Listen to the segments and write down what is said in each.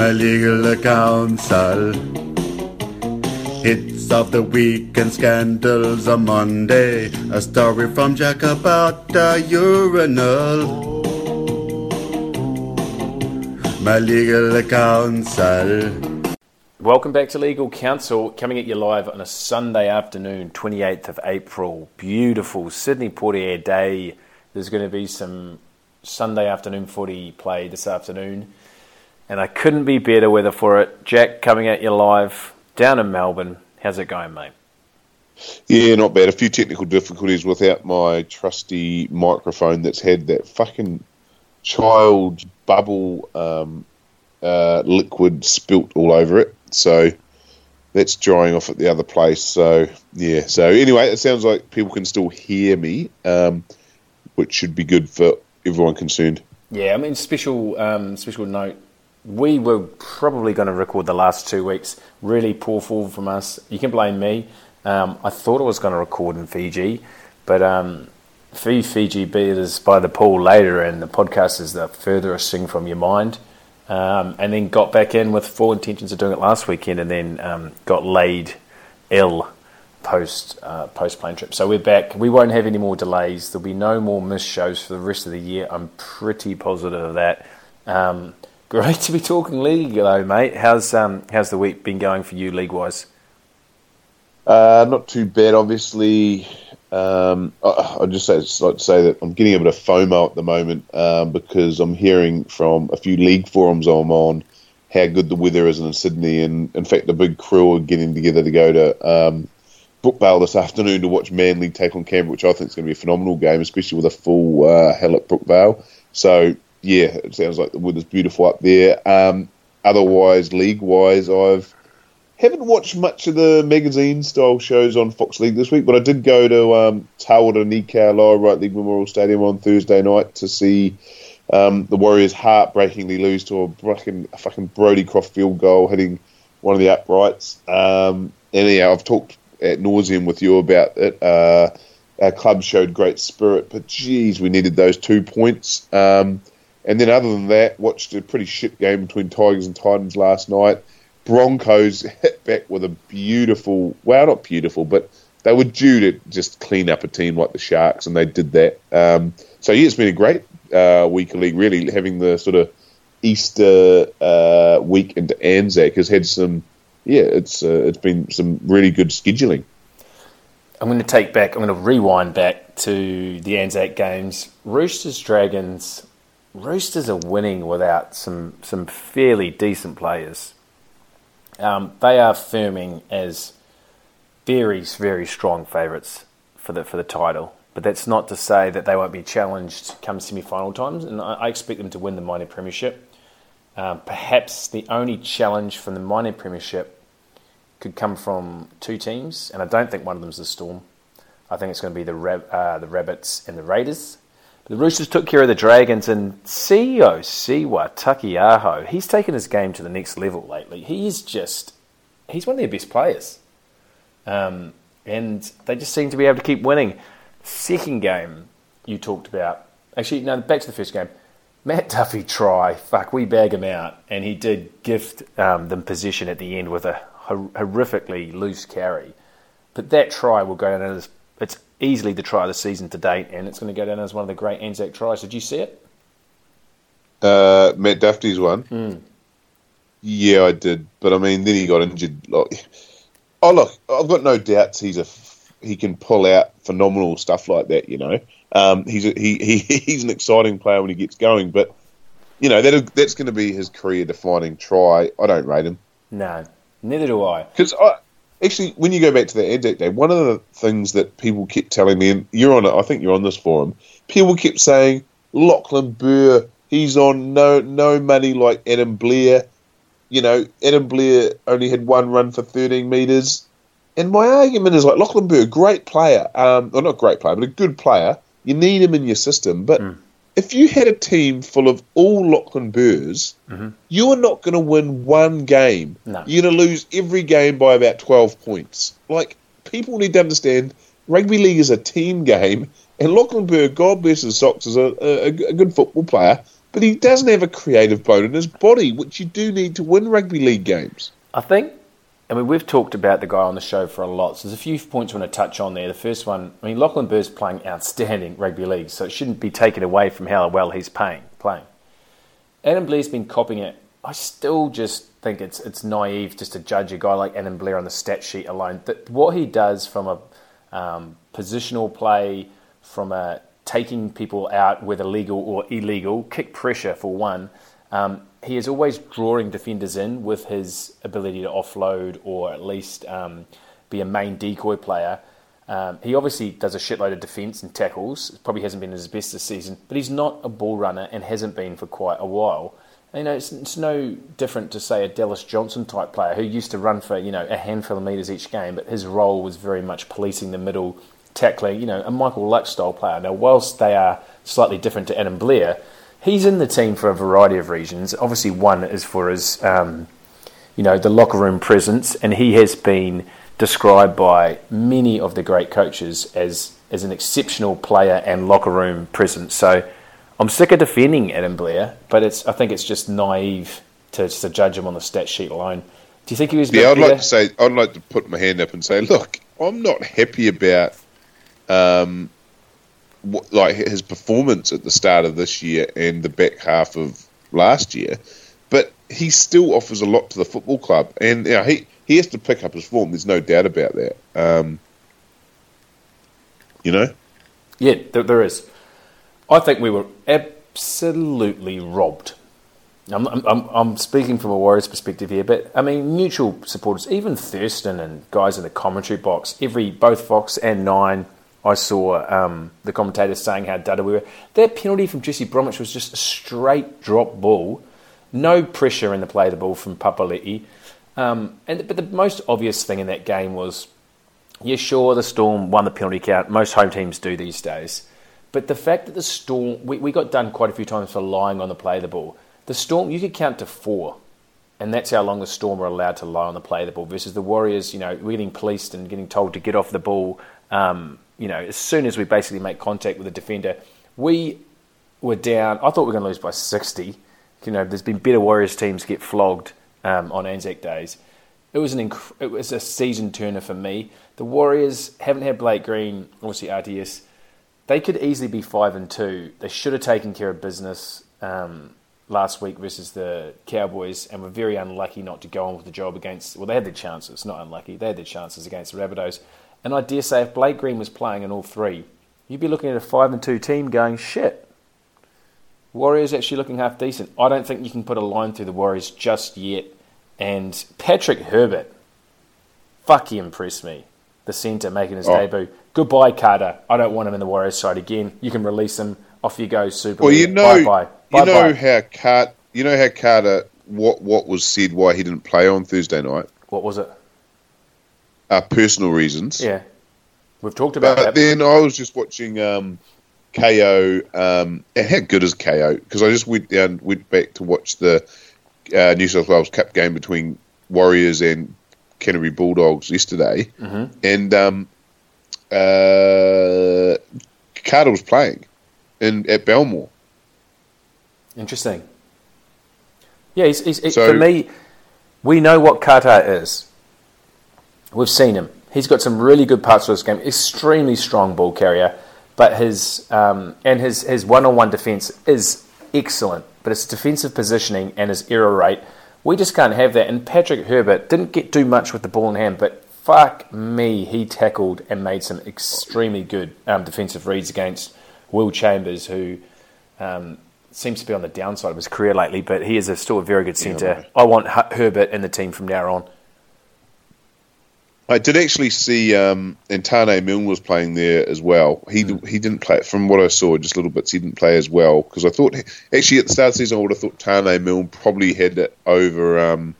My legal counsel. Hits of the week and scandals on Monday. A story from Jack about the urinal. My legal counsel. Welcome back to Legal Counsel, coming at you live on a Sunday afternoon, 28th of April. Beautiful Sydney Portier day. There's going to be some Sunday afternoon footy play this afternoon, and I couldn't be better weather for it. Jack, coming at you live down in Melbourne. How's it going, mate? Yeah, not bad. A few technical difficulties without my trusty microphone that's had that fucking child bubble um, uh, liquid spilt all over it. So that's drying off at the other place. So yeah. So anyway, it sounds like people can still hear me, um, which should be good for everyone concerned. Yeah, I mean, special um, special note. We were probably going to record the last two weeks. Really poor form from us. You can blame me. Um, I thought I was going to record in Fiji, but um, Fiji beat us by the pool later, and the podcast is the furthest thing from your mind. Um, and then got back in with full intentions of doing it last weekend, and then um, got laid ill post uh, post plane trip. So we're back. We won't have any more delays. There'll be no more missed shows for the rest of the year. I'm pretty positive of that. Um, great to be talking league though, mate. How's um, how's the week been going for you league wise? Uh, not too bad, obviously. Um, I, I just say, just like to say that I'm getting a bit of FOMO at the moment um, because I'm hearing from a few league forums I'm on how good the weather is in Sydney, and in fact, the big crew are getting together to go to um, Brookvale this afternoon to watch Manly take on Canberra, which I think is going to be a phenomenal game, especially with a full uh, hell at Brookvale. So yeah, it sounds like the weather's beautiful up there. Um, otherwise, league wise, I've haven't watched much of the magazine style shows on Fox League this week, but I did go to um, Nikau Lower Right League Memorial Stadium on Thursday night to see um, the Warriors heartbreakingly lose to a fucking, a fucking Brodie Croft field goal hitting one of the uprights. Um, I've talked at nauseum with you about it. Uh, our club showed great spirit, but geez, we needed those two points. Um, and then other than that, watched a pretty shit game between Tigers and Titans last night. Broncos hit back with a beautiful, well, not beautiful, but they were due to just clean up a team like the Sharks, and they did that. Um, so yeah, it's been a great uh, week of league. Really, having the sort of Easter uh, week into Anzac has had some. Yeah, it's uh, it's been some really good scheduling. I'm going to take back. I'm going to rewind back to the Anzac games. Roosters Dragons. Roosters are winning without some some fairly decent players. Um, they are firming as very, very strong favourites for the for the title. But that's not to say that they won't be challenged come semi-final times, and I, I expect them to win the minor premiership. Um, perhaps the only challenge from the minor premiership could come from two teams, and I don't think one of them is the Storm. I think it's going to be the Rab- uh, the Rabbits and the Raiders. The Roosters took care of the Dragons, and Sio Siua Taukeiaho, he's taken his game to the next level lately. He's just, he's one of their best players. Um, and they just seem to be able to keep winning. Second game you talked about, actually, no, back to the first game. Matt Duffy try, fuck, we bag him out, and he did gift um, them possession at the end with a hor- horrifically loose carry. But that try will go down as easily the try of the season to date, and it's going to go down as one of the great Anzac tries. Did you see it? Uh, Matt Duffy's one. Yeah, I did, but I mean, then he got injured. Like, oh look, I've got no doubts he's a he can pull out phenomenal stuff like that. You know, um, he's a, he, he he's an exciting player when he gets going, but you know that that's going to be his career defining try. I don't rate him No, neither do I. because I. Actually, when you go back to the Anzac Day, one of the things that people kept telling me, and you're on, it, I think you're on this forum, people kept saying Lachlan Burr, he's on no no money like Adam Blair. you know, Adam Blair only had one run for 13 metres. And my argument is like Lachlan Burr, great player, um, well, not great player, but a good player. You need him in your system. But Mm. If you had a team full of all Lachlan Burrs, you are not going to win one game. Mm-hmm. No. You're going to lose every game by about 12 points. Like, people need to understand rugby league is a team game, and Lachlan Burr, God bless his socks, is a, a, a good football player, but he doesn't have a creative bone in his body, which you do need to win rugby league games. I think, I mean, we've talked about the guy on the show for a lot. So there's a few points I want to touch on there. The first one, I mean, Lachlan Burr's playing outstanding rugby league, so it shouldn't be taken away from how well he's paying, playing. Adam Blair's been copying it. I still just think it's it's naive just to judge a guy like Adam Blair on the stat sheet alone. That what he does from a um, positional play, from a taking people out, whether legal or illegal, kick pressure for one. Um, he is always drawing defenders in with his ability to offload or at least um, be a main decoy player. Um, he obviously does a shitload of defence and tackles. Probably hasn't been his best this season, but he's not a ball runner and hasn't been for quite a while. You know, it's, it's no different to say a Dallas Johnson type player who used to run for you know a handful of meters each game, but his role was very much policing the middle, tackling. You know, a Michael Luck style player. Now, whilst they are slightly different to Adam Blair, he's in the team for a variety of reasons. Obviously, one is for his um, you know, the locker room presence, and he has been described by many of the great coaches as as an exceptional player and locker room presence. So I'm sick of defending Adam Blair, but it's I think it's just naive to, to judge him on the stat sheet alone. Do you think he was? Yeah, I'd like to say, I'd like to put my hand up and say, look, I'm not happy about, um, like his performance at the start of this year and the back half of last year, but he still offers a lot to the football club, and you know, he he has to pick up his form. There's no doubt about that. Um, you know, Yeah, there, there is. I think we were absolutely robbed. I'm, I'm, I'm- speaking from a Warriors perspective here, but I mean, neutral supporters, even Thurston and guys in the commentary box, every both Fox and Nine, I saw um, the commentators saying how dudder we were. That penalty from Jesse Bromwich was just a straight drop ball, no pressure in the play of the ball from Papali'i. Um, and but the most obvious thing in that game was yeah, sure, the Storm won the penalty count. Most home teams do these days. But the fact that the Storm, we, we got done quite a few times for lying on the play of the ball. The Storm, you could count to four, and that's how long the Storm were allowed to lie on the play of the ball. Versus the Warriors, you know, we're getting policed and getting told to get off the ball. Um, you know, as soon as we basically make contact with the defender, we were down. I thought we were going to lose by 60. You know, there's been better Warriors teams get flogged um, on Anzac days. It was an inc- it was a season turner for me. The Warriors haven't had Blake Green, obviously RTS. They could easily be five and two. They should have taken care of business um, last week versus the Cowboys, and were very unlucky not to go on with the job against. Well, they had their chances, not unlucky. They had their chances against the Rabbitohs, and I dare say if Blake Green was playing in all three, you'd be looking at a five and two team going shit. Warriors actually looking half decent. I don't think you can put a line through the Warriors just yet. And Patrick Herbert, fuck, he impressed me. The centre making his Oh. debut. Goodbye, Kata. I don't want him in the Warriors side again. You can release him. Off you go, Super. well, you know, bye bye. you know Bye bye. how Cart, you know how Kata, what what was said why he didn't play on Thursday night, What was it? Uh, personal reasons. Yeah, we've talked about But that. then I was just watching um, KO. Um, how good is KO? Because I just went down, went back to watch the uh, New South Wales Cup game between Warriors and Canterbury Bulldogs yesterday, Mm-hmm. and um, uh, Kata was playing in at Belmore. Interesting. Yeah, he's, he's, he- So- for me, we know what Kata is. We've seen him. He's got some really good parts of this game. Extremely strong ball carrier, but his um, and his his one on one defense is excellent. But his defensive positioning and his error rate, we just can't have that. And Patrick Herbert didn't get do much with the ball in hand, but fuck me, he tackled and made some extremely good um, defensive reads against Will Chambers, who um, seems to be on the downside of his career lately, but he is a, still a very good centre. right. I want H- Herbert in the team from now on. I did actually see, um, and Taane Milne was playing there as well. He he didn't play from what I saw, just little bits. He didn't play as well because I thought actually at the start of the season I would have thought Taane Milne probably had it over um,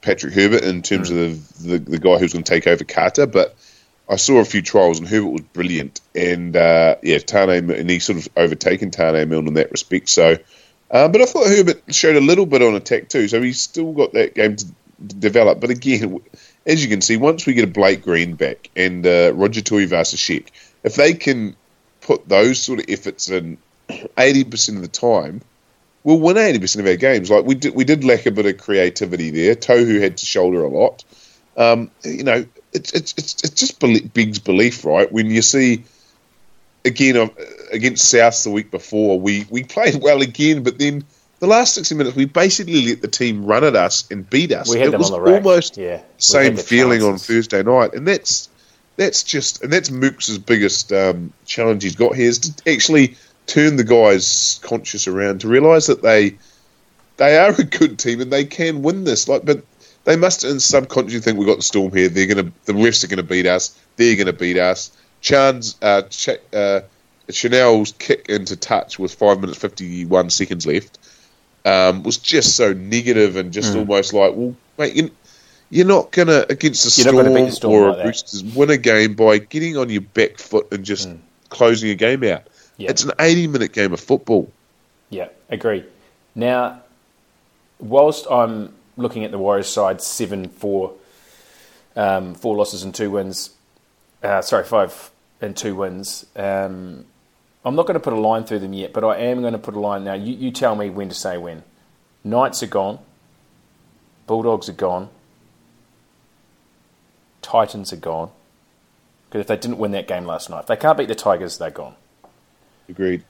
Patrick Herbert in terms mm. of the, the, the guy who's going to take over Kata, but I saw a few trials and Herbert was brilliant, and uh, yeah, Taane and he sort of overtaken Taane Milne in that respect. So, uh, but I thought Herbert showed a little bit on attack too, so he's still got that game to develop. But again, as you can see, once we get a Blake Green back and uh, Roger Tuivasa-Sheck, if they can put those sort of efforts in eighty percent of the time, we'll win eighty percent of our games. Like we did, we did lack a bit of creativity there. Tohu had to shoulder a lot. Um, you know, it's it's it's, it's just begs belief, right? When you see again uh, against South the week before, we we played well again, but then the last sixty minutes we basically let the team run at us and beat us. We had it them was on the rack. almost yeah. same the feeling on. Thursday night, and that's that's just and that's Mooks' biggest um, challenge he's got here is to actually turn the guys' conscious around to realise that they they are a good team and they can win this. Like, but they must in subconsciously think we've got the storm here. They're gonna the refs are gonna beat us. They're gonna beat us. Chan's uh, Ch- uh, Chanel's kick into touch with five minutes fifty one seconds left um, was just so negative and just almost like, well, mate, you, you're not gonna against the storm, gonna beat the Storm or like. Roosters win a game by getting on your back foot and just closing a game out. Yeah. It's an eighty minute game of football. Yeah, agree. Now, whilst I'm looking at the Warriors side, seven, four, um, four losses and two wins. Uh, sorry, five and two wins. Um, I'm not going to put a line through them yet, but I am going to put a line now. You, you tell me when to say when. Knights are gone. Bulldogs are gone. Titans are gone. Because if they didn't win that game last night, if they can't beat the Tigers, they're gone. Agreed.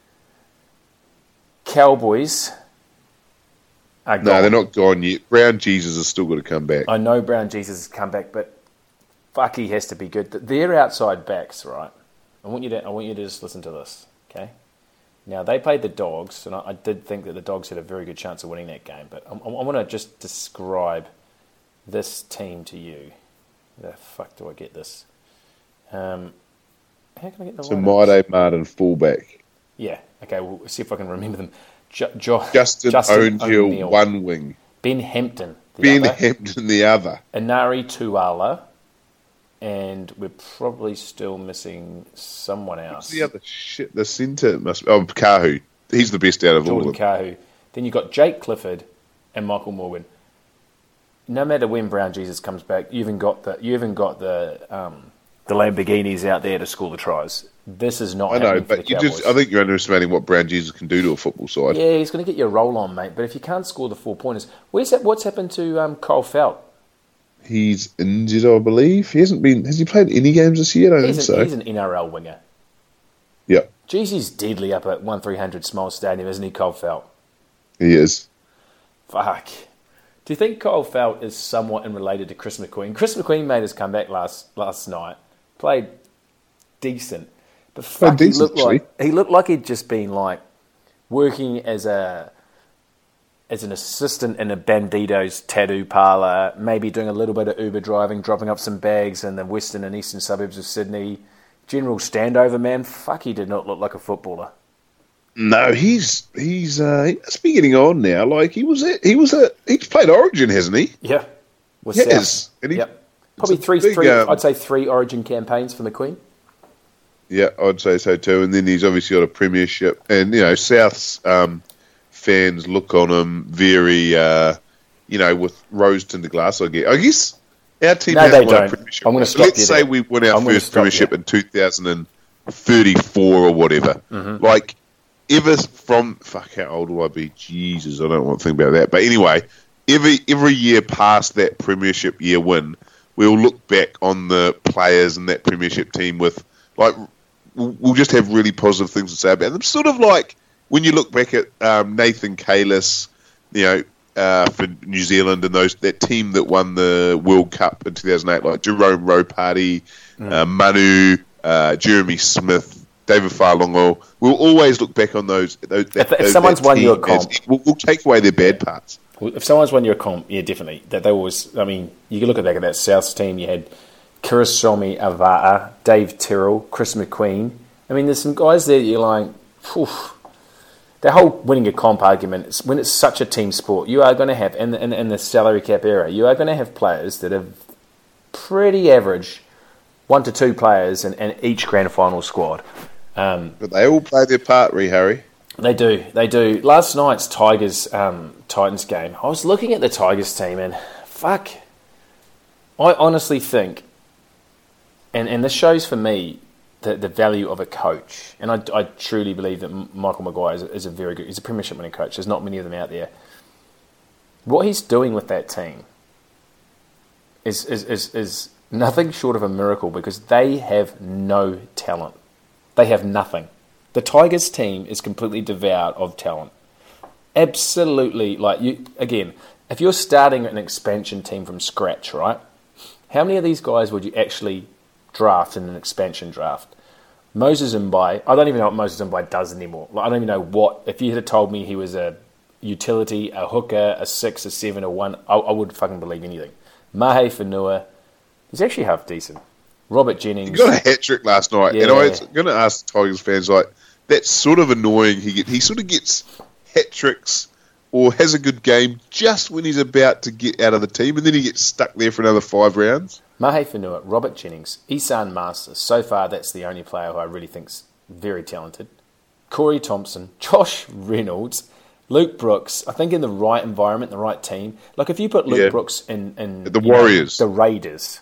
Cowboys are gone. No, they're not gone yet. Brown Jesus has still got to come back. I know Brown Jesus has come back, but fuck, he has to be good. They're outside backs, right? I want you to. I want you to just listen to this, okay? Now they played the Dogs, and I, I did think that the Dogs had a very good chance of winning that game. But I, I, want to just describe this team to you. Where the fuck do I get this? Um, how can I get the So? Maide Martin fullback. Yeah. Okay. We'll see if I can remember them. Jo- Jo- Justin, O'Neill, O'Neill. one wing. Ben Hampton, the Ben other. Hampton, the other. Enari Tuala, and we're probably still missing someone else. The other shit. The centre must. Oh, Kahu. He's the best out of all Jordan of them. Kahu. Then you've got Jake Clifford and Michael Morgan. No matter when Brown Jesus comes back, you even got the you even got the um, the Lamborghinis out there to score the tries. This is not I know, happening for the but you Cowboys. just. I think you're underestimating what Brown Jesus can do to a football side. yeah, he's going to get you a roll on, mate. But if you can't score the four pointers, where's that? What's happened to um, Kyle Feldt? He's injured, I believe. He hasn't been. Has he played any games this year? I don't He's think an, so. he's an NRL winger. Yeah, Jeez, he's deadly up at one three hundred Small Stadium, isn't he, Kyle Feldt? he is. Fuck. Do you think Kyle Feldt is somewhat unrelated to Chris McQueen? Chris McQueen made his comeback last last night, played decent, but fuck, decent, he looked like he looked like he'd just been like working as a as an assistant in a Bandidos tattoo parlor, maybe doing a little bit of Uber driving, dropping off some bags in the western and eastern suburbs of Sydney. General standover man. Fuck, he did not look like a footballer. No, he's he's uh, he must be getting on now. Like he was, a, he was a he's played Origin, hasn't he? Yeah, with Yes, he- yep. Probably three, big, three. um, I'd say three Origin campaigns for McQueen. Yeah, I'd say so too. And then he's obviously got a premiership, and you know South's um, fans look on him very, uh, you know, with rose tinted glass. I guess. I guess our team No, hasn't they won don't. a premiership. I'm gonna But stop Let's you say there. we won our I'm first premiership you. in 2034 or whatever. Mm-hmm. Like ever from fuck, how old will I be? Jesus, I don't want to think about that. But anyway, every every year past that premiership year win, we'll look back on the players and that premiership team with like we'll we'll just have really positive things to say about them. Sort of like when you look back at um, Nathan Cayless, you know, uh, for New Zealand and those that team that won the World Cup in 2008, like Jerome Ropati, uh, Manu, uh, Jeremy Smith. David Fa'alogo. We'll always look back on those. those that, If- if those- someone's won you a team as- comp- we'll, we'll take away their bad parts. If someone's won your comp, yeah, definitely. That they always. I mean, you can look at back at that Souths team. You had Kirisome Auva'a, Dave Tyrrell, Chris McQueen. I mean, there's some guys there. That you're like, Phew. The whole winning a comp argument when it's such a team sport, you are going to have in the, in, in the salary cap era, you are going to have players that are pretty average, one to two players in, in each grand final squad. Um, But they all play their part, Ree Harry. they do, they do. Last night's Tigers um, Titans game, I was looking at the Tigers team and fuck, I honestly think, and and this shows for me the, the value of a coach, and I, I truly believe that Michael Maguire is a, is a very good, he's a premiership winning coach. There's not many of them out there. What he's doing with that team is is, is, is nothing short of a miracle because they have no talent. They have nothing. The Tigers team is completely devoured of talent. Absolutely, like you again. If you're starting an expansion team from scratch, right? How many of these guys would you actually draft and an expansion draft? Moses Mbye, I don't even know what Moses Mbye does anymore. Like, I don't even know what. If you had told me he was a utility, a hooker, a six, a seven, a one, I, I would fucking believe anything. Mahe Fanua, he's actually half decent. Robert Jennings, He got a hat trick last night, and I was going to ask the Tigers fans like that's sort of annoying. He get, he sort of gets hat tricks or has a good game just when he's about to get out of the team, and then he gets stuck there for another five rounds. Mahe Fanua, Robert Jennings, Esan Marsters. So far, that's the only player who I really think's very talented. Corey Thompson, Josh Reynolds, Luke Brooks. I think in the right environment, the right team. Like if you put Luke Yeah. Brooks in, in The you know, Warriors. the Raiders.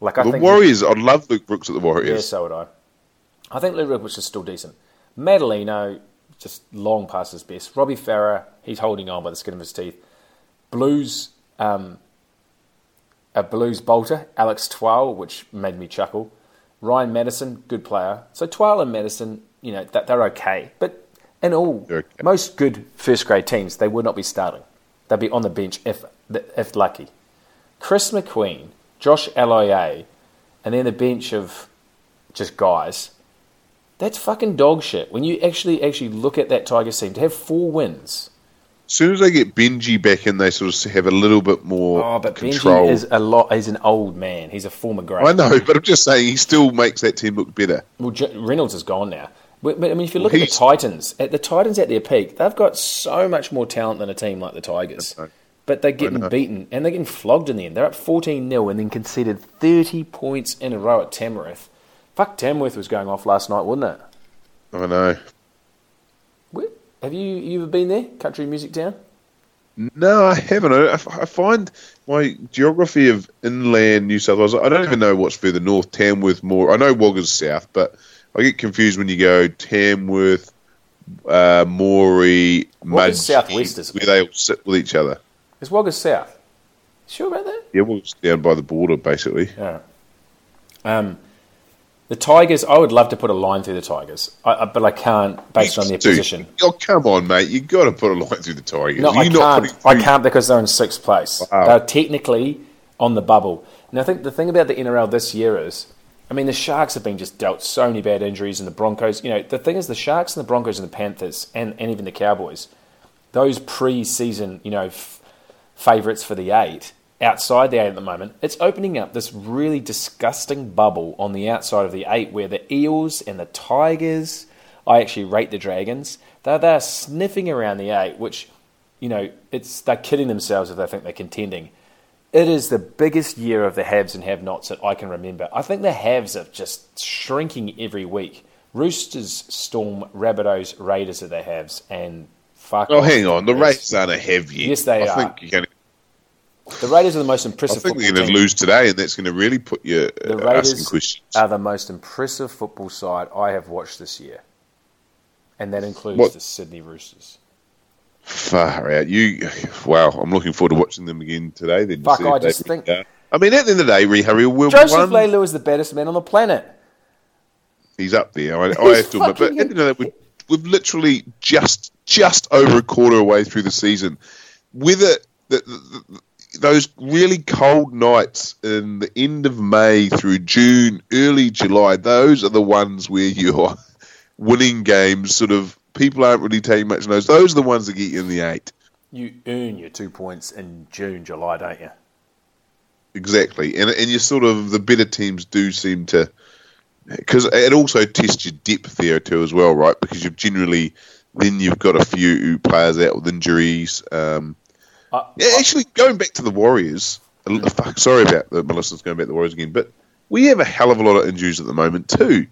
Like I the think Warriors, I'd love Luke Brooks at the Warriors. Yeah, so would I. I think Luke Brooks is still decent. Matulino, just long past his best. Robbie Farah, he's holding on by the skin of his teeth. Blues, um, a Blues bolter, Alex Twal, which made me chuckle. Ryan Matterson, good player. So Twal and Matterson, you know, that they're okay. But in all, okay. most good first grade teams, they would not be starting. They'd be on the bench if if lucky. Chris McQueen, Josh Aloiai, and then a bench of just guys. That's fucking dog shit. When you actually actually look at that Tigers team, to have four wins. As soon as they get Benji back in, they sort of have a little bit more Oh, but control. Benji is a lot. He's an old man. He's a former great. I know, but I'm just saying he still makes that team look better. Well, J- Reynolds is gone now. But, but I mean, if you look at the Titans, at the Titans at their peak, they've got so much more talent than a team like the Tigers. But they're getting beaten and they're getting flogged in the end. They're up 14 0 and then conceded 30 points in a row at Tamworth. Fuck, Tamworth was going off last night, wasn't it? I know. Where, have you, you ever been there? Country Music Town? No, I haven't. I, I find my geography of inland New South Wales. I don't even know what's further north. Tamworth more. I know Wagga's south, but I get confused when you go Tamworth, uh, Moree, Wagga's Mudgee, southwest, isn't where they all sit with each other. Is Wagga South? Sure about that? Yeah, Wagga's down by the border, basically. Yeah. Um, the Tigers, I would love to put a line through the Tigers, I, I, but I can't based on their Dude, position. Oh, come on, mate! You've got to put a line through the Tigers. No, I can't. I can't because they're in sixth place. Wow. They're technically on the bubble. And I think the thing about the NRL this year is, I mean, the Sharks have been just dealt so many bad injuries, and the Broncos. You know, the thing is, the Sharks and the Broncos and the Panthers, and, and even the Cowboys, those pre-season, you know, f- favourites for the eight. Outside the eight at the moment, it's opening up this really disgusting bubble on the outside of the eight where the Eels and the Tigers, I actually rate the Dragons, they're, they're sniffing around the eight, which you know, it's they're kidding themselves if they think they're contending. It is the biggest year of the haves and have-nots that I can remember. I think the haves are just shrinking every week. Roosters, Storm, Rabbitohs, Raiders are the haves, and fuck. Oh, hang on. The. Raiders aren't a heavy. Yes, they I are. think you're going to. The Raiders are the most impressive. Football. I think they're going to lose today, and that's going to really put you The uh, asking Raiders questions. are the most impressive football side I have watched this year, and that includes What- the Sydney Roosters. Far out. You, wow. I'm looking forward to watching them again today. Then Fuck, I just think- are. I mean, at the end of the day, Ree Harry will Joseph. Leilu is the baddest man on the planet. He's up there. I, I have to admit, but at the end of the we've, literally just just over a quarter away through the season. With it, the, the, the, those really cold nights in the end of May through June, early July, those are the ones where you're winning games. Sort of people aren't really taking much notice. Those are the ones that get you in the eight. You earn your two points in June, July, don't you? Exactly, and and you sort of the better teams do seem to because it also tests your depth there too as well, right? Because you've generally Then you've got a few players out with injuries. Um, I- yeah, actually, going back to the Warriors. uh, Fuck, sorry about the Melissa's going back to the Warriors again, but we have a hell of a lot of injuries at the moment too.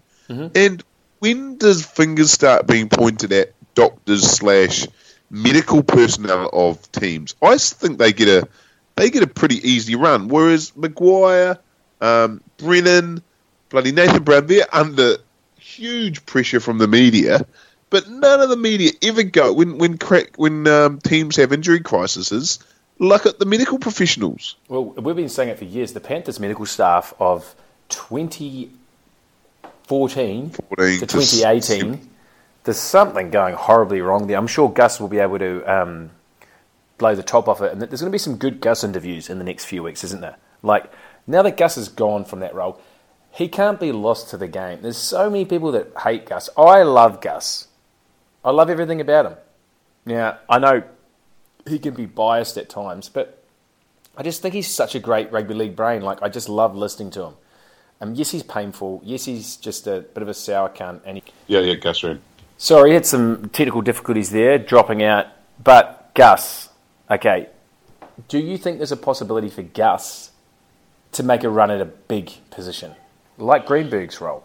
And when does fingers start being pointed at doctors slash medical personnel of teams? I think they get a they get a pretty easy run, whereas Maguire, um, Brennan, bloody Nathan Brown, they're under huge pressure from the media. But none of the media ever go when when crack, when um, teams have injury crises. Look at the medical professionals. Well, we've been saying it for years. The Panthers medical staff of 2014 14 to to 2018, there's something going horribly wrong there. I'm sure Gus will be able to um, blow the top off it. And there's going to be some good Gus interviews in the next few weeks, isn't there? Like, now that Gus is gone from that role, he can't be lost to the game. There's so many people that hate Gus. I love Gus. I love everything about him. Now, I know he can be biased at times, but I just think he's such a great rugby league brain. Like, I just love listening to him. Um, yes, he's painful. Yes, he's just a bit of a sour cunt. And he, Yeah, yeah, Gus Ren. sorry, he had some technical difficulties there, dropping out. But Gus, okay, do you think there's a possibility for Gus to make a run at a big position, like Greenberg's role?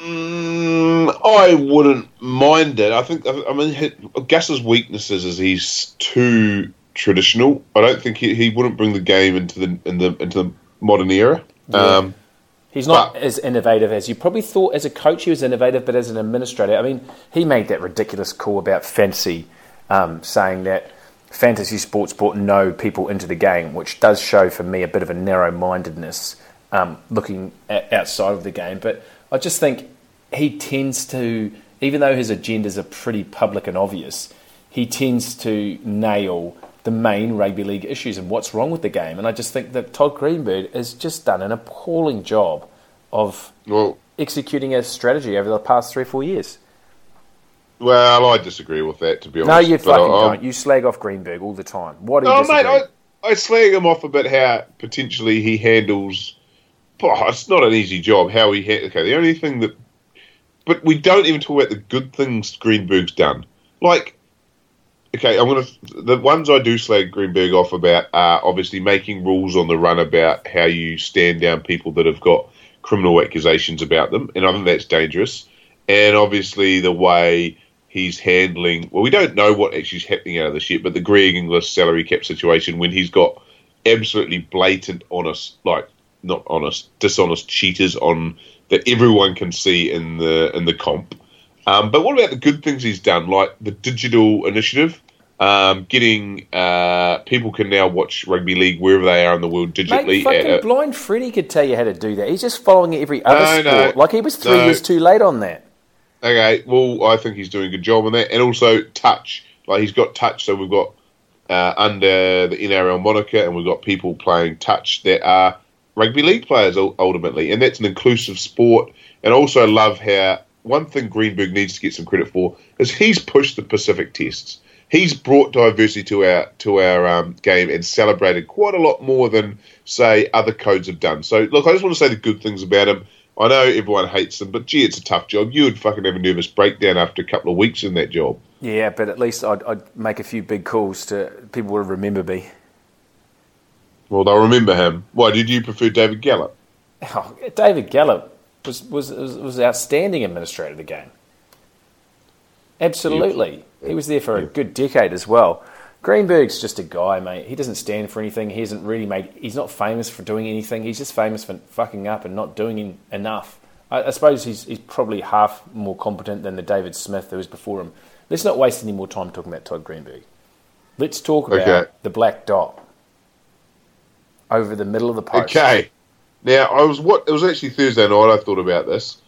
Mm, I wouldn't mind it. I think. I mean, Gus's weaknesses is he's too traditional. I don't think he, he wouldn't bring the game into the in the into the modern era. Um, He's not But- as innovative as you probably thought. As a coach, he was innovative, but as an administrator, I mean, he made that ridiculous call about fantasy, um, saying that fantasy sports brought no people into the game, which does show for me a bit of a narrow-mindedness um, looking at, outside of the game. But I just think he tends to, even though his agendas are pretty public and obvious, he tends to nail the main rugby league issues and what's wrong with the game. And I just think that Todd Greenberg has just done an appalling job of well, executing a strategy over the past three or four years. well, I disagree with that. To be honest, No, you fucking I- don't. You slag off Greenberg all the time. What do you Oh, disagree? mate, I, I slag him off about how potentially he handles. Oh, it's not an easy job. How he ha- okay. The only thing that, but we don't even talk about the good things Greenberg's done. Like, okay, I'm gonna the ones I do slag Greenberg off about are obviously making rules on the run about how you stand down people that have got criminal accusations about them, and I think that's dangerous. And obviously the way he's handling. Well, we don't know what actually is happening out of the ship, but the Greg Inglis salary cap situation when he's got absolutely blatant, honest, like not honest, dishonest cheaters on that everyone can see in the in the comp. Um, but what about the good things he's done, like the digital initiative? Um, getting uh, people can now watch rugby league wherever they are in the world digitally. Mate, fucking at a- blind Freddie could tell you how to do that. He's just following every other No, no. sport. Like he was three No. years too late on that. Okay, well, I think he's doing a good job on that, and also touch. Like he's got touch, so we've got uh, under the NRL moniker, and we've got people playing touch that are rugby league players ultimately, and that's an inclusive sport. And also love how one thing Greenberg needs to get some credit for is he's pushed the Pacific tests. He's brought diversity to our to our um, game and celebrated quite a lot more than say other codes have done. So look, I just want to say the good things about him. I know everyone hates him, but gee, it's a tough job. You would fucking have a nervous breakdown after a couple of weeks in that job. Yeah, but at least I'd, I'd make a few big calls to people will remember me. Well, they'll remember him. Why did you prefer David Gallop? Oh, David Gallop was, was was was outstanding administrator of the game. Absolutely, he was there for a good decade as well. Greenberg's just a guy, mate. He doesn't stand for anything. He hasn't really made. He's not famous for doing anything. He's just famous for fucking up and not doing enough. I, I suppose he's he's probably half more competent than the David Smith who was before him. Let's not waste any more time talking about Todd Greenberg. Let's talk about Okay. the black dot over the middle of the post. Okay. Now, I was what it was actually Thursday night. I thought about this.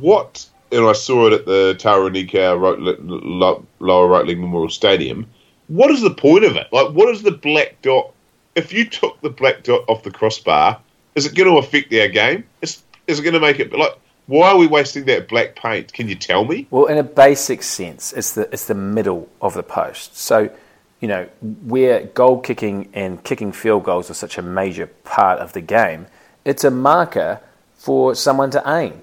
What, and I saw it at the Taranika Lower Right League Memorial Stadium. What is the point of it? Like, what is the black dot? If you took the black dot off the crossbar, is it going to affect our game? Is, is it going to make it like? Why are we wasting that black paint? Can you tell me? Well, in a basic sense, it's the it's the middle of the post. So, you know, where goal kicking and kicking field goals are such a major part of the game, it's a marker for someone to aim.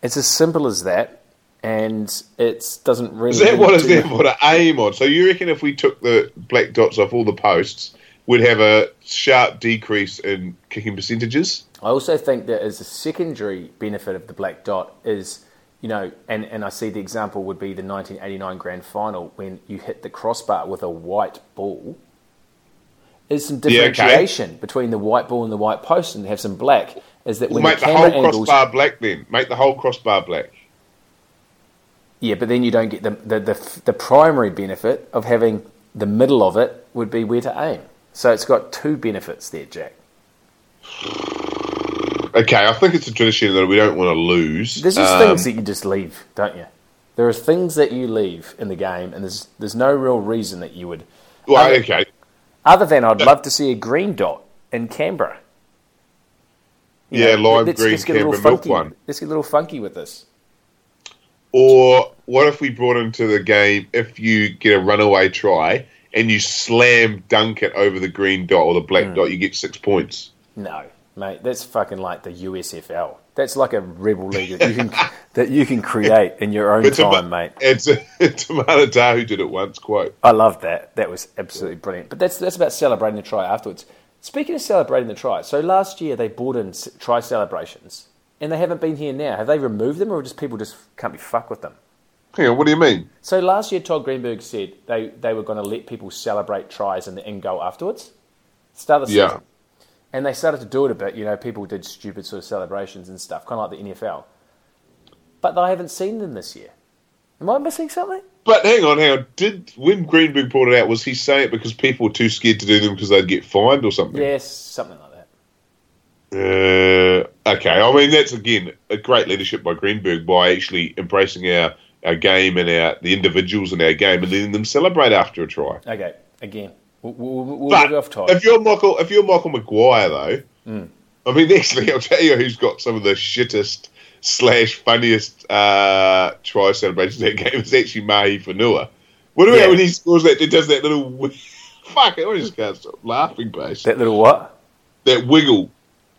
It's as simple as that. and it doesn't really. Is that what is there for to aim on? So you reckon if we took the black dots off all the posts, we'd have a sharp decrease in kicking percentages? I also think that as a secondary benefit of the black dot is, you know, and, and I see the example would be the 1989 grand final when you hit the crossbar with a white ball. Is some Yeah, okay. differentiation between the white ball and the white post and have some black. Is that We'll when make the the whole angles. crossbar black then. Make the whole crossbar black. Yeah, but then you don't get the, the, the, the primary benefit of having the middle of it would be where to aim. So it's got two benefits there, Jack. Okay, I think it's a tradition that we don't want to lose. There's just Um, things that you just leave, don't you? There are things that you leave in the game, and there's there's no real reason that you would. well, other, okay. other than I'd love to see a green dot in Canberra. You Yeah, lime let's, green let's get a little milk funky. one. Let's get a little funky with this. Or what if we brought into the game if you get a runaway try and you slam dunk it over the green dot or the black Hmm. dot, you get six points. No, mate, that's fucking like the USFL. That's like a rebel league that you can that you can create in your own time, mate. It's a, it's Timana Tahu did it once, quote. I love that. That was absolutely brilliant. But that's that's about celebrating the try afterwards. Speaking of celebrating the try, so last year they brought in try celebrations, and they haven't been here now. Have they removed them, or just people just can't be fucked with them? Hang on, what do you mean? So last year, Todd Greenberg said they, they were going to let people celebrate tries in the in goal afterwards. Start of the Yeah. season. And they started to do it a bit. You know, people did stupid sort of celebrations and stuff, kind of like the NFL. But I haven't seen them this year. Am I missing something? But hang on, hang on. Did when Greenberg brought it out, was he saying it because people were too scared to do them because they'd get fined or something? Yes, something like that. Uh, okay, I mean that's again a great leadership by Greenberg by actually embracing our, our game and our the individuals in our game and letting them celebrate after a try. Okay, again, we'll, we'll, we'll But off if you're Michael, if you're Michael Maguire though, Hmm. I mean actually I'll tell you who's got some of the shittest slash funniest uh, try celebrations in that game is actually Mahe Fanua. What about Yeah. when he scores that? He does that little fuck. I just can't stop laughing, base. that little what? that wiggle.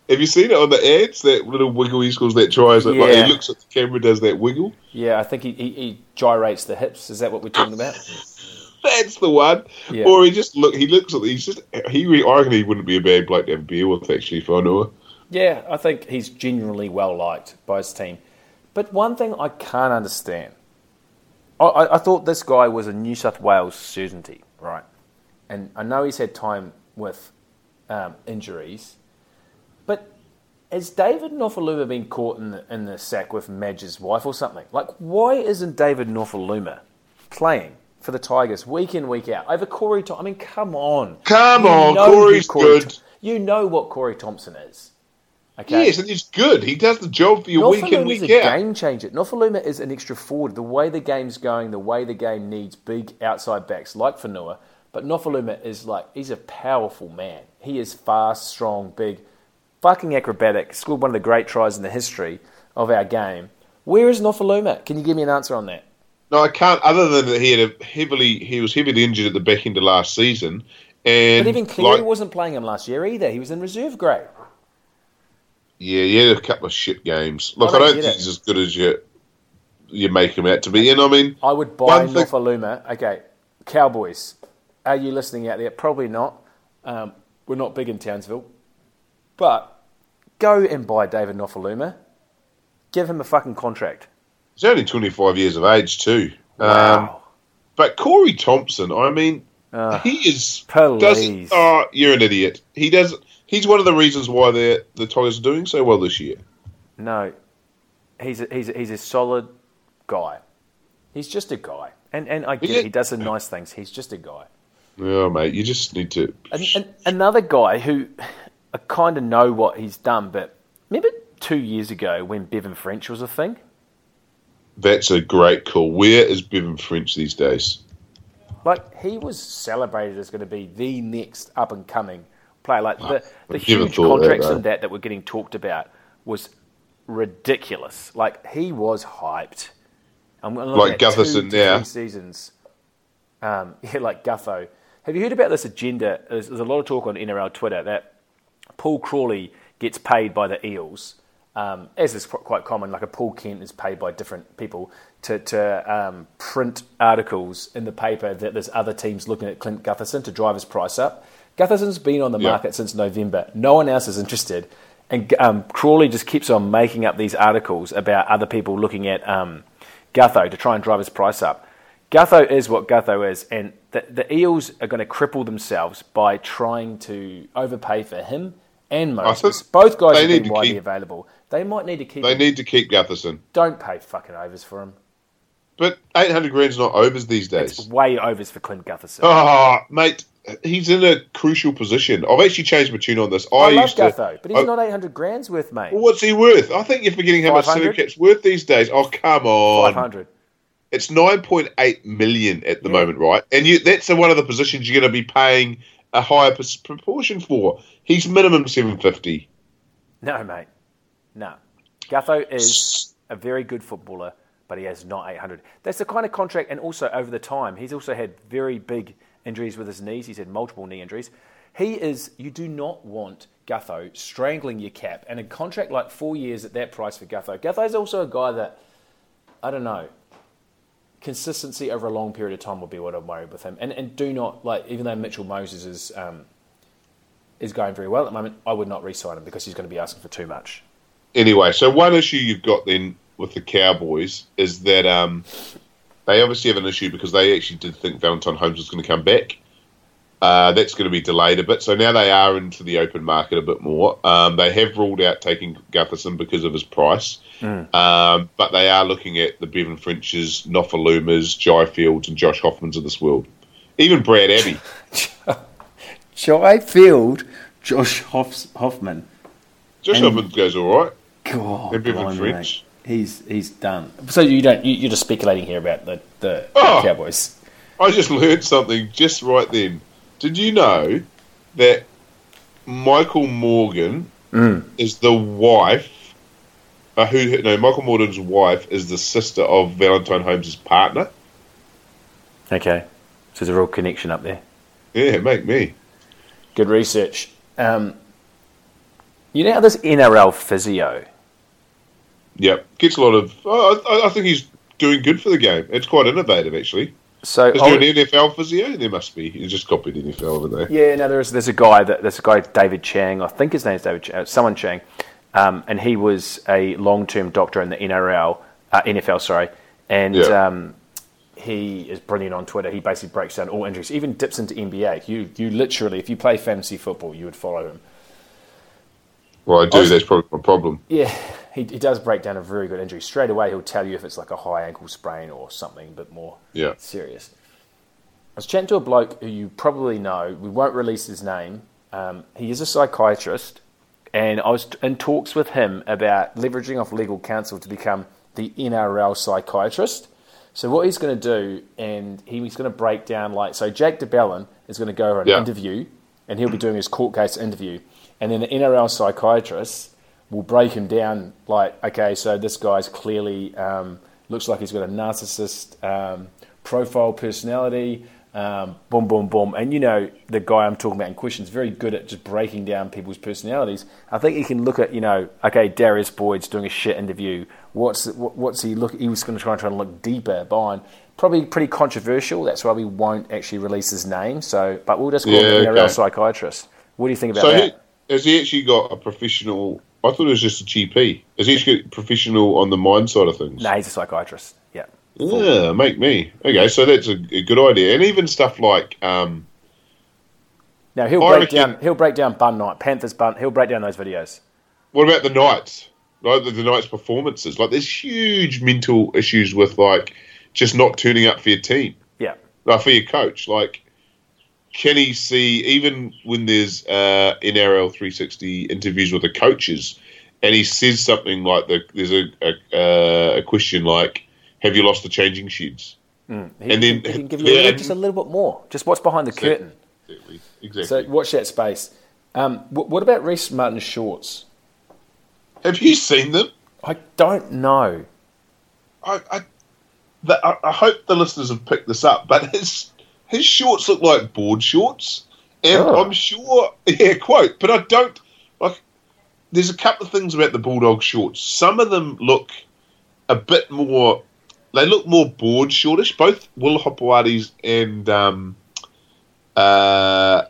Have you seen it on the ads? That little wiggle he scores that try. Is it like Yeah. he looks at the camera, does that wiggle? Yeah, I think he, he, he gyrates the hips. Is that what we're talking about? That's the one. Yeah. Or he just look. He looks at. He's just. He. re- I reckon he wouldn't be a bad bloke to have a beer with. Actually, if I know her. Yeah, I think he's genuinely well liked by his team. But one thing I can't understand, I, I, I thought this guy was a New South Wales certainty, right? And I know he's had time with um, injuries, but has David Nofoaluma been caught in the, in the sack with Madge's wife or something? Like, why isn't David Nofoaluma playing for the Tigers week in, week out over Corey? I mean, come on. Come You on, Corey's Corey good. Thom- you know what Corey Thompson is. Okay? Yes, and he's good. He does the job for you week in week a out. game changer. Nofoaluma is an extra forward. The way the game's going, the way the game needs big outside backs like Fanua, but Nofoaluma is like he's a powerful man. He is fast, strong, big, fucking acrobatic. Scored one of the great tries in the history of our game. Where is Nofoaluma? Can you give me an answer on that? No, I can't. Other than that, he had a heavily. He was heavily injured at the back end of last season, and But even Cleary like- wasn't playing him last year either. He was in reserve grade. Yeah, he had a couple of shit games. Look, I I don't don't think it. he's as good as you you make him out to be. And I mean, I would buy One thing- Nofoaluma. Okay, Cowboys, are you listening out there? Probably not. Um, we're not big in Townsville. But go and buy David Nofoaluma. Give him a fucking contract. He's only 25 years of age too. Um, Wow. but Corey Thompson, I mean, Ah, he is. please. Doesn't, oh, you're an idiot. He does. He's one of the reasons why the the Tigers are doing so well this year. no, he's a, he's a, he's a solid guy. He's just a guy. And, and I get Yeah. it. He does some nice things. He's just a guy. Oh, mate, you just need to. An, an, another guy who I kind of know what he's done, but remember two years ago when Bevan French was a thing? That's a great call. Where is Bevan French these days? Like he was celebrated as going to be the next up and coming player. Like the, the huge that, contracts though. and that that were getting talked about was ridiculous. Like he was hyped. I'm Like two Gutherson now. three seasons. Um, yeah, like Gutho. Have you heard about this agenda? There's, there's a lot of talk on NRL Twitter that Paul Crawley gets paid by the Eels um, as is quite common, like a Paul Kent is paid by different people to, to um, print articles in the paper that there's other teams looking at Clint Gutherson to drive his price up. Gutherson's been on the Yeah. market since November. No one else is interested. And um, Crawley just keeps on making up these articles about other people looking at um, Gutho to try and drive his price up. Gutho is what Gutho is, and the, the Eels are going to cripple themselves by trying to overpay for him and Moses. Both guys have been widely keep- available. They might need to keep. They him. need to keep Gutherson. Don't pay fucking overs for him. But 800 grand's not overs these days. It's way overs for Clint Gutherson. Oh, mate, he's in a crucial position. I've actually changed my tune on this. I, I love used to. Gutho, but he's I- not 800 grand's worth, mate. Well, what's he worth? I think you're forgetting how much 500? Supercap's worth these days. Oh, come on. 500. It's 9.8 million at the moment, right? And you, that's one of the positions you're going to be paying a higher proportion for. He's minimum 750. No, mate. No. Gutho is a very good footballer, but he has not 800. That's the kind of contract, and also over the time, he's also had very big injuries with his knees. He's had multiple knee injuries. He is, you do not want Gutho strangling your cap, and a contract like four years at that price for Gutho. Gutho's also a guy that, I don't know, consistency over a long period of time will be what I'm worried with him. And, and do not, like, even though Mitchell Moses is, um, is going very well at the moment, I would not re sign him because he's going to be asking for too much. Anyway, so one issue you've got then with the Cowboys is that um, they obviously have an issue because they actually did think Valentine Holmes was going to come back. Uh, that's going to be delayed a bit. So now they are into the open market a bit more. Um, they have ruled out taking Gutherson because of his price. Um, but they are looking at the Bevan Frenches, Nofoalumas, Jai Fields, and Josh Hoffmans of this world. Even Brad Abbey. Jai Field, Josh Hoff- Hoffman. Josh And- Hoffman goes all right. God, And Bevan blimey, French. mate. He's he's done. So you don't, you, you're just speculating here about the, the Oh. Cowboys. I just learned something just right then. Did you know that Michael Morgan is the wife? Uh, who? No, Michael Morgan's wife is the sister of Valentine Holmes' partner. Okay. So there's a real connection up there. Yeah, make me. Good research. Um, you know how this NRL physio, Yep, gets a lot of. Oh, I, I think he's doing good for the game. It's quite innovative, actually. so Is there an oh, NFL physio? There must be. He's just copied NFL, haven't they? yeah, no, there's there's a guy that there's a guy David Chang, I think his name is David, Chang, uh, someone Chang, um, and he was a long-term doctor in the NRL, uh, NFL, sorry, and Yeah. um, he is brilliant on Twitter. He basically breaks down all injuries, even dips into NBA. You you literally, if you play fantasy football, you would follow him. Well, I do. was- That's probably my problem. Yeah, he, he does break down a very good injury. Straight away, he'll tell you if it's like a high ankle sprain or something a bit more Yeah. serious. I was chatting to a bloke who you probably know. We won't release his name. Um, he is a psychiatrist, and I was in talks with him about leveraging off legal counsel to become the NRL psychiatrist. So what he's going to do, and he's going to break down like so. Jack de Belin is going to go over an Yeah. interview, and he'll be doing his court case interview, and then the NRL psychiatrist will break him down like, okay, so this guy's clearly um, looks like he's got a narcissist um, profile personality. Um, boom, boom, boom. And you know, the guy I'm talking about in question is very good at just breaking down people's personalities. I think he can look at, you know, okay, Darius Boyd's doing a shit interview. What's what's he look? He was going to try and try and look deeper behind. Probably pretty controversial. That's why we won't actually release his name. So, but we'll just call him Yeah, the NRL okay. psychiatrist. What do you think about So that? he, has he actually got a professional? I thought it was just a GP. Is he professional on the mind side of things? no, he's a psychiatrist. Yeah. Yeah, make me. Okay, so that's a, a good idea. And even stuff like, um, Now he'll I break reckon- down. He'll break down Bun Night, Panthers Bun. He'll break down those videos. what about the Knights? Like the, the Knights' performances. Like there's huge mental issues with like just not turning up for your team, Yeah. like for your coach. Like, can he see even when there's uh, NRL 360 interviews with the coaches, and he says something like the, there's a a, uh, a question like, "Have you lost the changing sheds?" He, And he then- can give you yeah, just a little bit more. Just what's behind the curtain. Exactly. Exactly. So watch that space. Um, wh- what about Rhyse Martin's shorts? Have you seen them? I don't know. I, I, the, I, hope the listeners have picked this up, but his his shorts look like board shorts, and Oh. I'm sure, yeah, quote, but I don't like. there's a couple of things about the Bulldog shorts. Some of them look a bit more. They look more board shortish. Both Will Hopoate's and um, uh,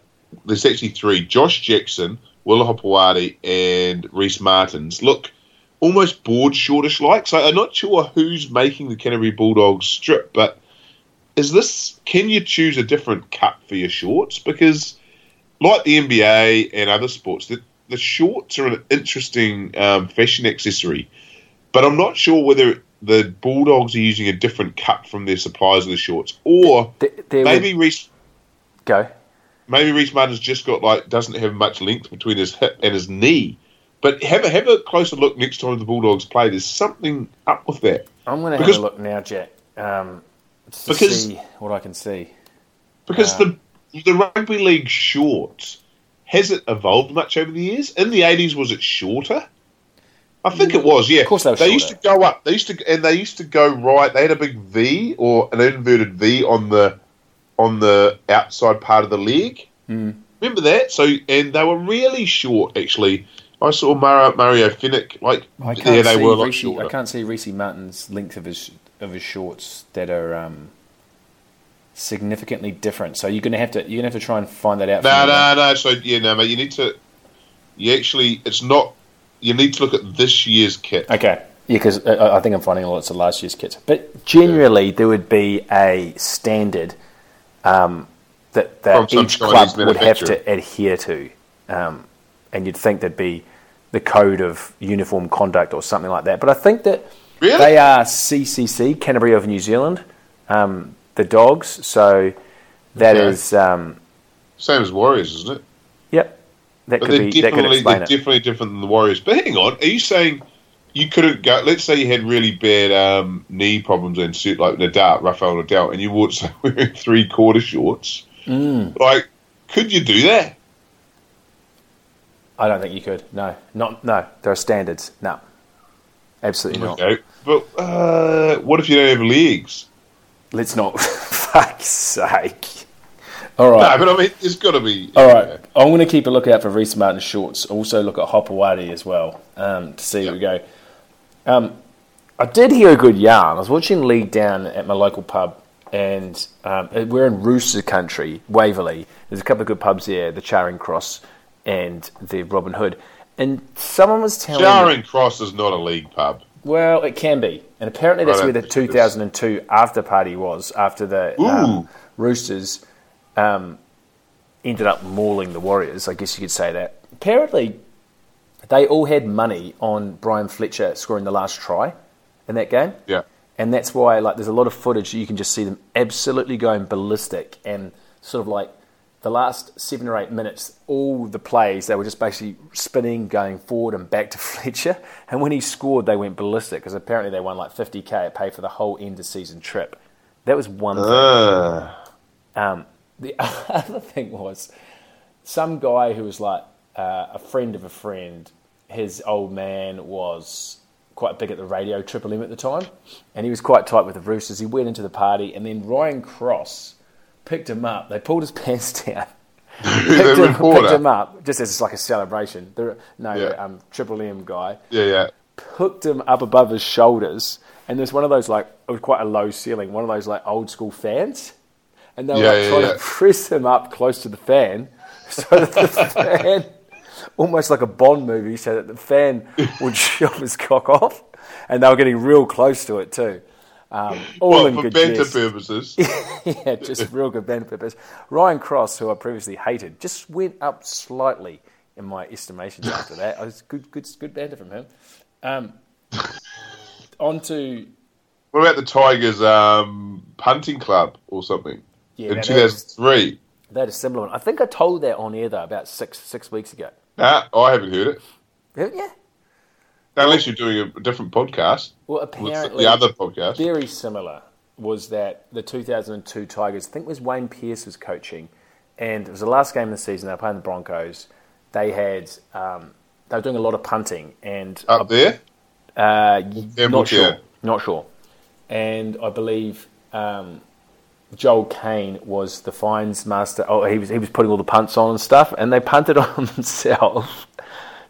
there's actually three: Josh Jackson, Will Hopoate, and Rhyse Martins look almost board shortish like. So I'm not sure who's making the Canterbury Bulldogs strip, but is this? Can you choose a different cut for your shorts? Because like the NBA and other sports, the, the shorts are an interesting um, fashion accessory, but I'm not sure whether the Bulldogs are using a different cut from their suppliers of the shorts, or Th- there maybe would- Rhyse go. maybe Rhyse Martin's just got like doesn't have much length between his hip and his knee. But have a have a closer look next time the Bulldogs play. There's something up with that I'm going to Because- have a look now, Jack, um, to Because- see what I can see. because the the rugby league shorts has it evolved much over the years? In the 80s, was it shorter? I think it was. Yeah, Of course they were used to go up. They used to and they used to go right. They had a big V or an inverted V on the on the outside part of the leg. Hmm. Remember that? So and they were really short actually. I saw Mario, Mario Fenech like I can't, yeah, they see were like Rhyse. I can't see Rhyse Martin's length of his of his shorts that are um, significantly different. So you're going to have to you're to have to try and find that out. No, no, no. So yeah, no, mate. You need to. You actually, it's not. You need to look at this year's kit. Okay. Yeah, because I I think I'm finding lots of last year's kits. But generally, there would be a standard um, that, that each Chinese club would have to adhere to. Um, and you'd think there'd be the code of uniform conduct or something like that. But I think that Really? they are CCC, Canterbury of New Zealand, um, the dogs. So that Okay. is, um, Same as Warriors, isn't it? yep, that But could they're be that could definitely they're it. definitely different than the Warriors. But hang on, are you saying you couldn't go? Let's say you had really bad um, knee problems and suit like Nadal, Rafael Nadal, and you wore wearing three quarter shorts. Mm. Like, could you do that? I don't think you could. No, not no. There are standards. No, absolutely not. But uh, what if you don't have legs? Let's not. Fuck's sake. All right. No, but I mean, it's got to be. All right. I'm going to keep a lookout for Rhyse Martin shorts. Also look at Hopoate as well um, to see where we go. Um, I did hear a good yarn. I was watching League Down at my local pub, and um, we're in Rooster Country, Waverley. There's a couple of good pubs there, the Charing Cross and the Robin Hood. And someone was telling me, Charing Cross is not a league pub. Well, it can be. And apparently that's where the think it is. 2002 after party was, after the um, Roosters um, ended up mauling the Warriors, I guess you could say that. Apparently, they all had money on Bryan Fletcher scoring the last try in that game. Yeah. And that's why, like, there's a lot of footage you can just see them absolutely going ballistic and sort of like the last seven or eight minutes, all the plays they were just basically spinning, going forward and back to Fletcher. And when he scored, they went ballistic because apparently they won like 50k. It paid for the whole end of season trip. That was one thing. Uh, Um, the other thing was some guy who was like uh, a friend of a friend. His old man was quite big at the radio Triple M at the time, and he was quite tight with the Roosters. He went into the party, and then Ryan Cross picked him up. They pulled his pants down. picked, him, picked him up just as like a celebration. The, no, Yeah. um, Triple M guy Yeah, yeah. hooked him up above his shoulders, and there's one of those like it was quite a low ceiling, one of those like old school fans, and they were Yeah, like yeah, trying to press him up close to the fan, so that the fan, almost like a Bond movie, so that the fan would shove his cock off, and they were getting real close to it too. Um, all Well, in for good banter jest. purposes. yeah, just real good banter purpose. Ryan Cross, who I previously hated, just went up slightly in my estimations after that. I was good, good, good banter from him. Um, on to What about the Tigers um, punting club or something? Yeah, in 2003. that is similar one. I think I told that on air though about six six weeks ago. Nah, I haven't heard it. Yeah. Unless you're doing a different podcast. Well, apparently, the other podcast. very similar was that the 2002 Tigers, I think it was Wayne Pearce was coaching, and it was the last game of the season. They were playing the Broncos. They had um, they were doing a lot of punting, and Up there? Uh, not sure. Not sure. And I believe um, Joel Caine was the fines master. Oh, he was he was putting all the punts on and stuff, and they punted on themselves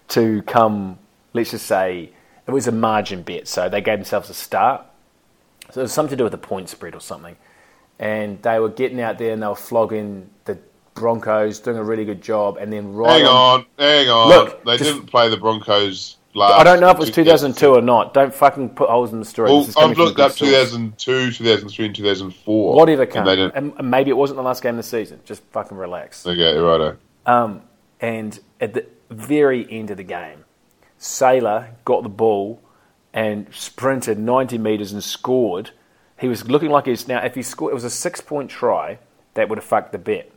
to come. Let's just say it was a margin bet, so they gave themselves a start. So it was something to do with the point spread or something, and they were getting out there and they were flogging the Broncos, doing a really good job, and then right Hang on, hang on. Look, they just- didn't play the Broncos last. I don't know if it was 2002 or not. Don't fucking put holes in the story. Well, This is coming I've looked up source. 2002, 2003, and 2004. Whatever, and cunt. they didn't. And, and maybe it wasn't the last game of the season. Just fucking relax. Okay, righto. Um, and at the very end of the game, Sailor got the ball and sprinted 90 metres and scored. He was looking like he's now. If he scored, it was a six-point try that would have fucked the bet.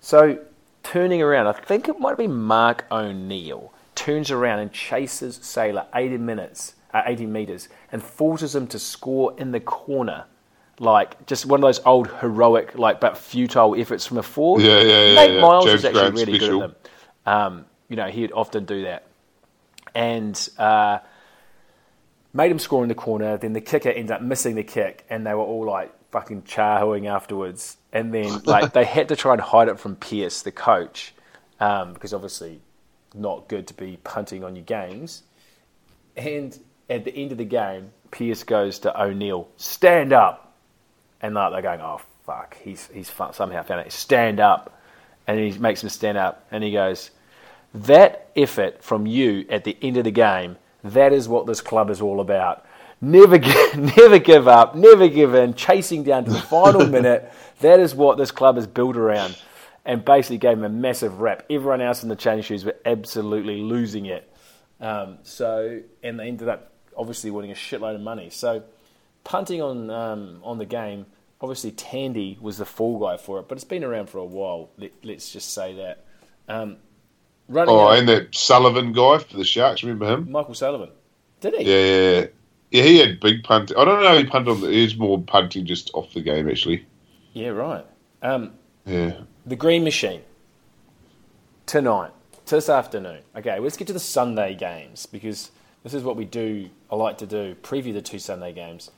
So turning around, I think it might be Mark O'Neill turns around and chases Sailor 80 minutes, uh, 80 metres, and forces him to score in the corner. Like just one of those old heroic, like but futile efforts from a forward. Yeah, yeah, yeah, Nate yeah. Miles James was actually Grant really special. good at them. Um, you know, he'd often do that. And uh, made him score in the corner. Then the kicker ended up missing the kick, and they were all like fucking chahooing afterwards. And then like they had to try and hide it from Pearce, the coach, um, because obviously not good to be punting on your games. And at the end of the game, Pearce goes to O'Neill, stand up, and like they're going, oh fuck, he's he's somehow found it. Stand up, and he makes him stand up, and he goes, that effort from you at the end of the game, that is what this club is all about. Never, gi- never give up, never give in, chasing down to the final minute. That is what this club is built around. And basically gave him a massive rap. Everyone else in the change shoes were absolutely losing it. Um, so, and they ended up obviously winning a shitload of money. So, punting on um, on the game, obviously Tandy was the fall guy for it, but it's been around for a while. Let, let's just say that. Um, running Oh, out- and that Sullivan guy for the Sharks, remember him? Michael Sullivan. Did he? Yeah, yeah, he had big punt. I don't know he punted on the. He was more punting just off the game, actually. Yeah, right. Um, Yeah. the Green Machine. Tonight. This afternoon. Okay, let's get to the Sunday games because this is what we do. I like to do preview the two Sunday games.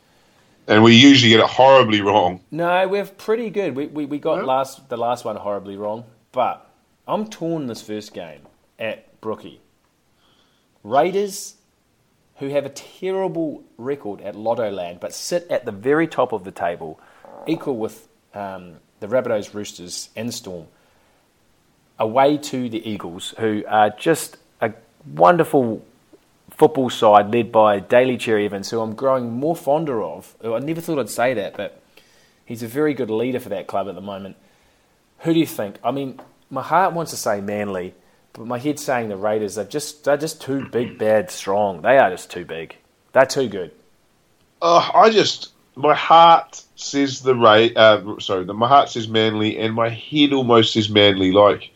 And we usually get it horribly wrong. No, we're pretty good. We, we, we got Yeah. last the last one horribly wrong, but I'm torn this first game at Brookie. Raiders, who have a terrible record at Lottoland, but sit at the very top of the table, equal with um, the Rabbitohs, Roosters, and Storm, away to the Eagles, who are just a wonderful football side led by Daly Cherry Evans, who I'm growing more fonder of. I never thought I'd say that, but he's a very good leader for that club at the moment. Who do you think? I mean, my heart wants to say Manly, but my head's saying the Raiders. They're just they're just too big, bad, strong. They are just too big. They're too good. Uh, I just my heart says the Ray. Uh, sorry, the, my heart says Manly, and my head almost says Manly. Like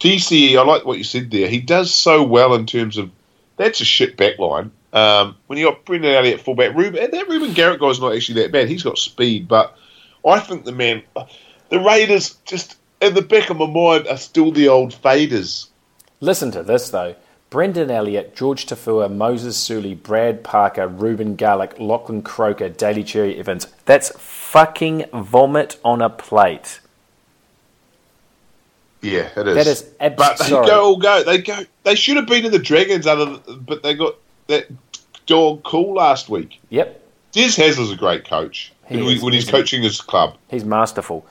DCE, I like what you said there. He does so well in terms of that's a shit back line. Um, when you got Brendan Elliott fullback, Reuben, and that Reuben Garrick guy's not actually that bad. He's got speed, but I think the man, the Raiders, just in the back of my mind, are still the old faders. Listen to this though. Brendan Elliott, Jorge Taufua, Moses Suli, Brad Parker, Reuben Garrick, Lachlan Croker, Daly Cherry Evans. That's fucking vomit on a plate. Yeah, it is. That is abs- But they sorry. go all go. They go. They should have been in the Dragons, other than, but they got that dog cool last week. Yep, Des Hasler's a great coach He when, is, when he's coaching his club. he's masterful.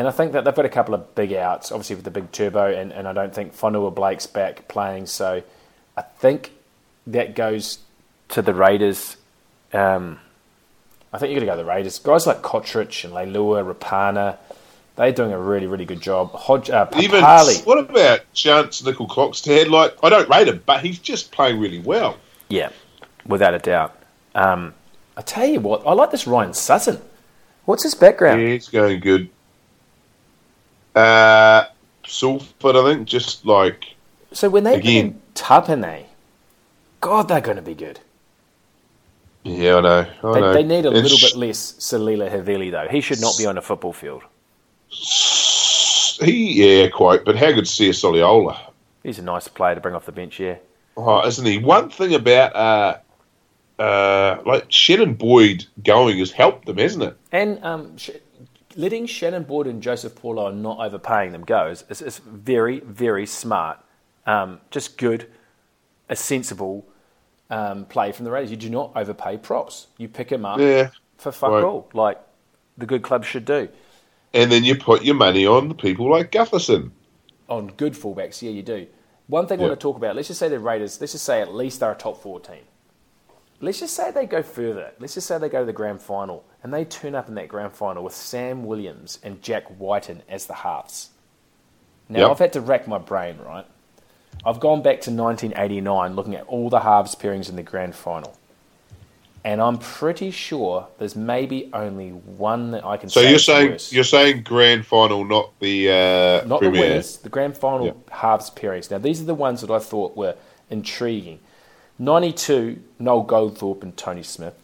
And I think that they've got a couple of big outs, obviously with the big turbo, and, and I don't think Fonua Blake's back playing, so I think that goes to the Raiders. Um, I think you're going to go to the Raiders. Guys like Cotric and Leilua, Rapana, they're doing a really, really good job. Hodge, uh, Even what about Charnze Nicoll-Klokstad? Like I don't rate him, but he's just playing really well. Yeah, without a doubt. Um, I tell you what, I like this Ryan Sutton. What's his background? Yeah, he's going good. Uh, Salford, I think, just like So when they Again. Tapine, God, they're going to be good. yeah, I know. I They, know. they need a And little bit less Siliva Havili, though. He should not be on a football field. He, yeah, quite. But how good a Soliola? He's a nice player to bring off the bench, yeah. Oh, isn't he? One thing about uh, uh, like Shannon Boyd going has helped them, hasn't it? And um, letting Shannon Boyd and Joseph Paulo and not overpaying them go is, is, is very, very smart. Um, just good. a sensible um, play from the Raiders. You do not overpay props. You pick them up Yeah. for fuck right. all, like the good clubs should do. And then you put your money on the people like Gutherson. On good fullbacks, yeah, you do. One thing I want to talk about, let's just say the Raiders, let's just say at least they're a top four team. Let's just say they go further. Let's just say they go to the grand final and they turn up in that grand final with Sam Williams and Jack Wighton as the halves. Now, Yep. I've had to rack my brain, right? I've gone back to 1989 looking at all the halves pairings in the grand final. And I'm pretty sure there's maybe only one that I can say. So say you're saying worse. you're saying grand final, not the uh, Not premier. the winners, the grand final halves pairings. Now, these are the ones that I thought were intriguing. 92, Noel Goldthorpe and Tony Smith.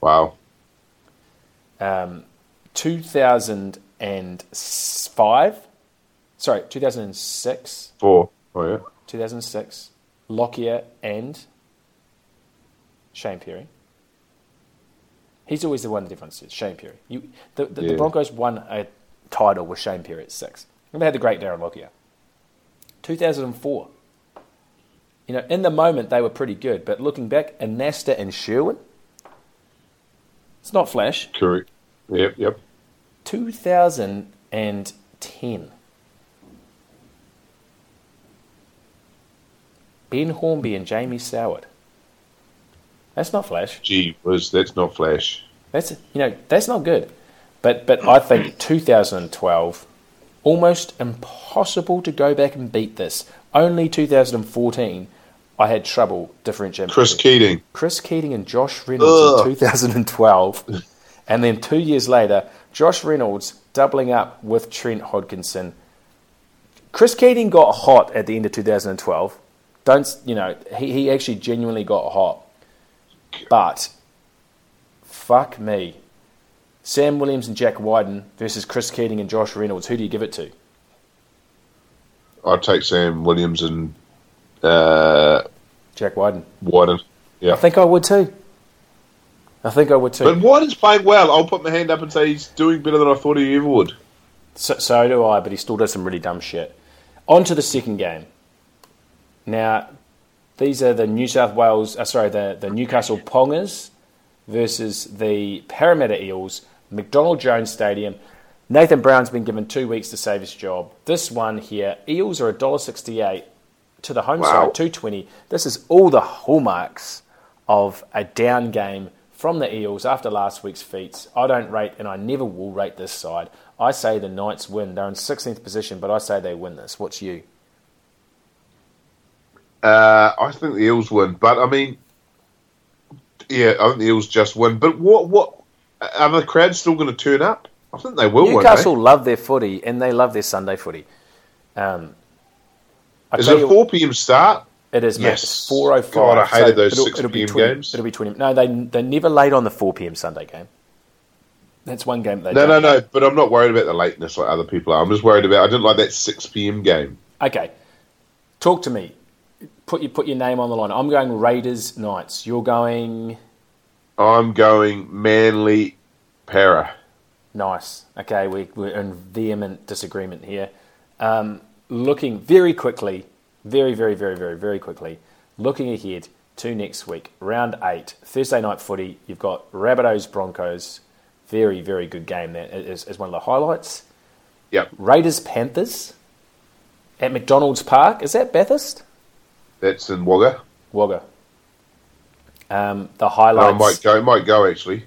Wow. Um, 2005, sorry, 2006, Four. Oh yeah. 2006, Lockyer and Shane Perry. He's always the one the difference is, Shane Perry. You, the, the, the Broncos won a title with Shane Perry at six. And they had the great Darren Lockyer. 2004. You know, in the moment they were pretty good, but looking back, Anasta and Sherwin, it's not flash. Correct. Yep. Yep. 2010. Ben Hornby and Jamie Soward. That's not flash. Gee, was that's not flash. That's you know that's not good. But but I think 2012 almost impossible to go back and beat this. Only 2014 I had trouble differentiating. Kris Keating. Kris Keating and Josh Reynolds Ugh. in 2012. and then two years later, Josh Reynolds doubling up with Trent Hodkinson. Kris Keating got hot at the end of 2012. Don't, you know, he, he actually genuinely got hot. But, fuck me. Sam Williams and Jack Wighton versus Kris Keating and Josh Reynolds. Who do you give it to? I'd take Sam Williams and uh, Jack Wighton. Wighton. Yeah. I think I would too. I think I would too. But Wighton's playing well. I'll put my hand up and say he's doing better than I thought he ever would. So, so do I, but he still does some really dumb shit. On to the second game. Now, these are the New South Wales, uh, sorry, the, the Newcastle Pongers versus the Parramatta Eels, McDonald Jones Stadium. Nathan Brown's been given two weeks to save his job. This one here, Eels are $1.68 to the home Wow. side, 220. This is all the hallmarks of a down game from the Eels after last week's feats. I don't rate, and I never will rate this side. I say the Knights win. They're in 16th position, but I say they win this. What's you? Uh, I think the Eels win, but I mean, yeah, I think the Eels just win. But what? What are the crowd still going to turn up? I think they will Newcastle win. love their footy, and they love their Sunday footy. Um, I? Is it a four PM start? It is, mate. Yes. It's 4.05. God, I hated those it'll, 6 it'll PM 20, games. It'll be 20. No, they, they're never late on the 4 p.m. Sunday game. That's one game they No, no, no. But I'm not worried about the lateness like other people are. I'm just worried about. I didn't like that six PM game. Okay. Talk to me. Put your, put your name on the line. I'm going Raiders Knights. You're going I'm going Manly Para. nice. Okay, we, we're in vehement disagreement here. Um, looking very quickly, very, very, very, very, very quickly, looking ahead to next week, round eight, Thursday night footy. You've got Rabbitohs Broncos. Very, very good game there as, as one of the highlights. Yep, Raiders Panthers at McDonald's Park. Is that Bathurst? that's in Wagga. Wagga. Um, the I highlights. might go. Might go actually.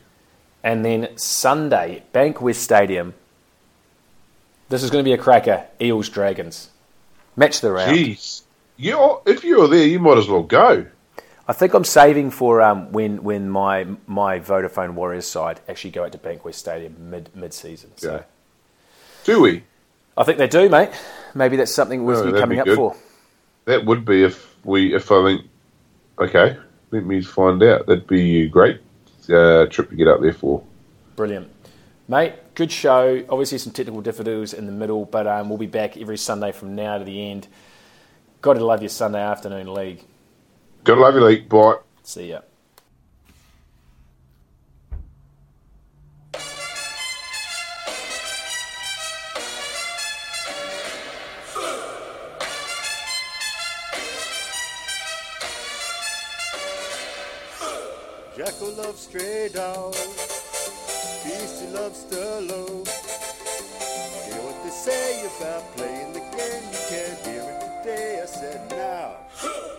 And then Sunday, Bankwest Stadium. This is going to be a cracker. Eels Dragons. Match the round. Jeez, you if you're there, you might as well go. I think I'm saving for um, when when my my Vodafone Warriors side actually go out to Bankwest Stadium mid mid season. So Yeah. Do we? I think they do, mate. Maybe that's something worth Oh, you coming up good. for. That would be if we. If I think. Okay, let me find out. That'd be a great uh, trip to get up there for. Brilliant mate, good show. Obviously, some technical difficulties in the middle, but um, we'll be back every Sunday from now to the end. Got to love your Sunday afternoon league. Got to love your league. Bye. See ya. Jackal loves stray dogs. Beastie loves Sturlo. Hear what they say about playing the game. You can't hear it today. I said now.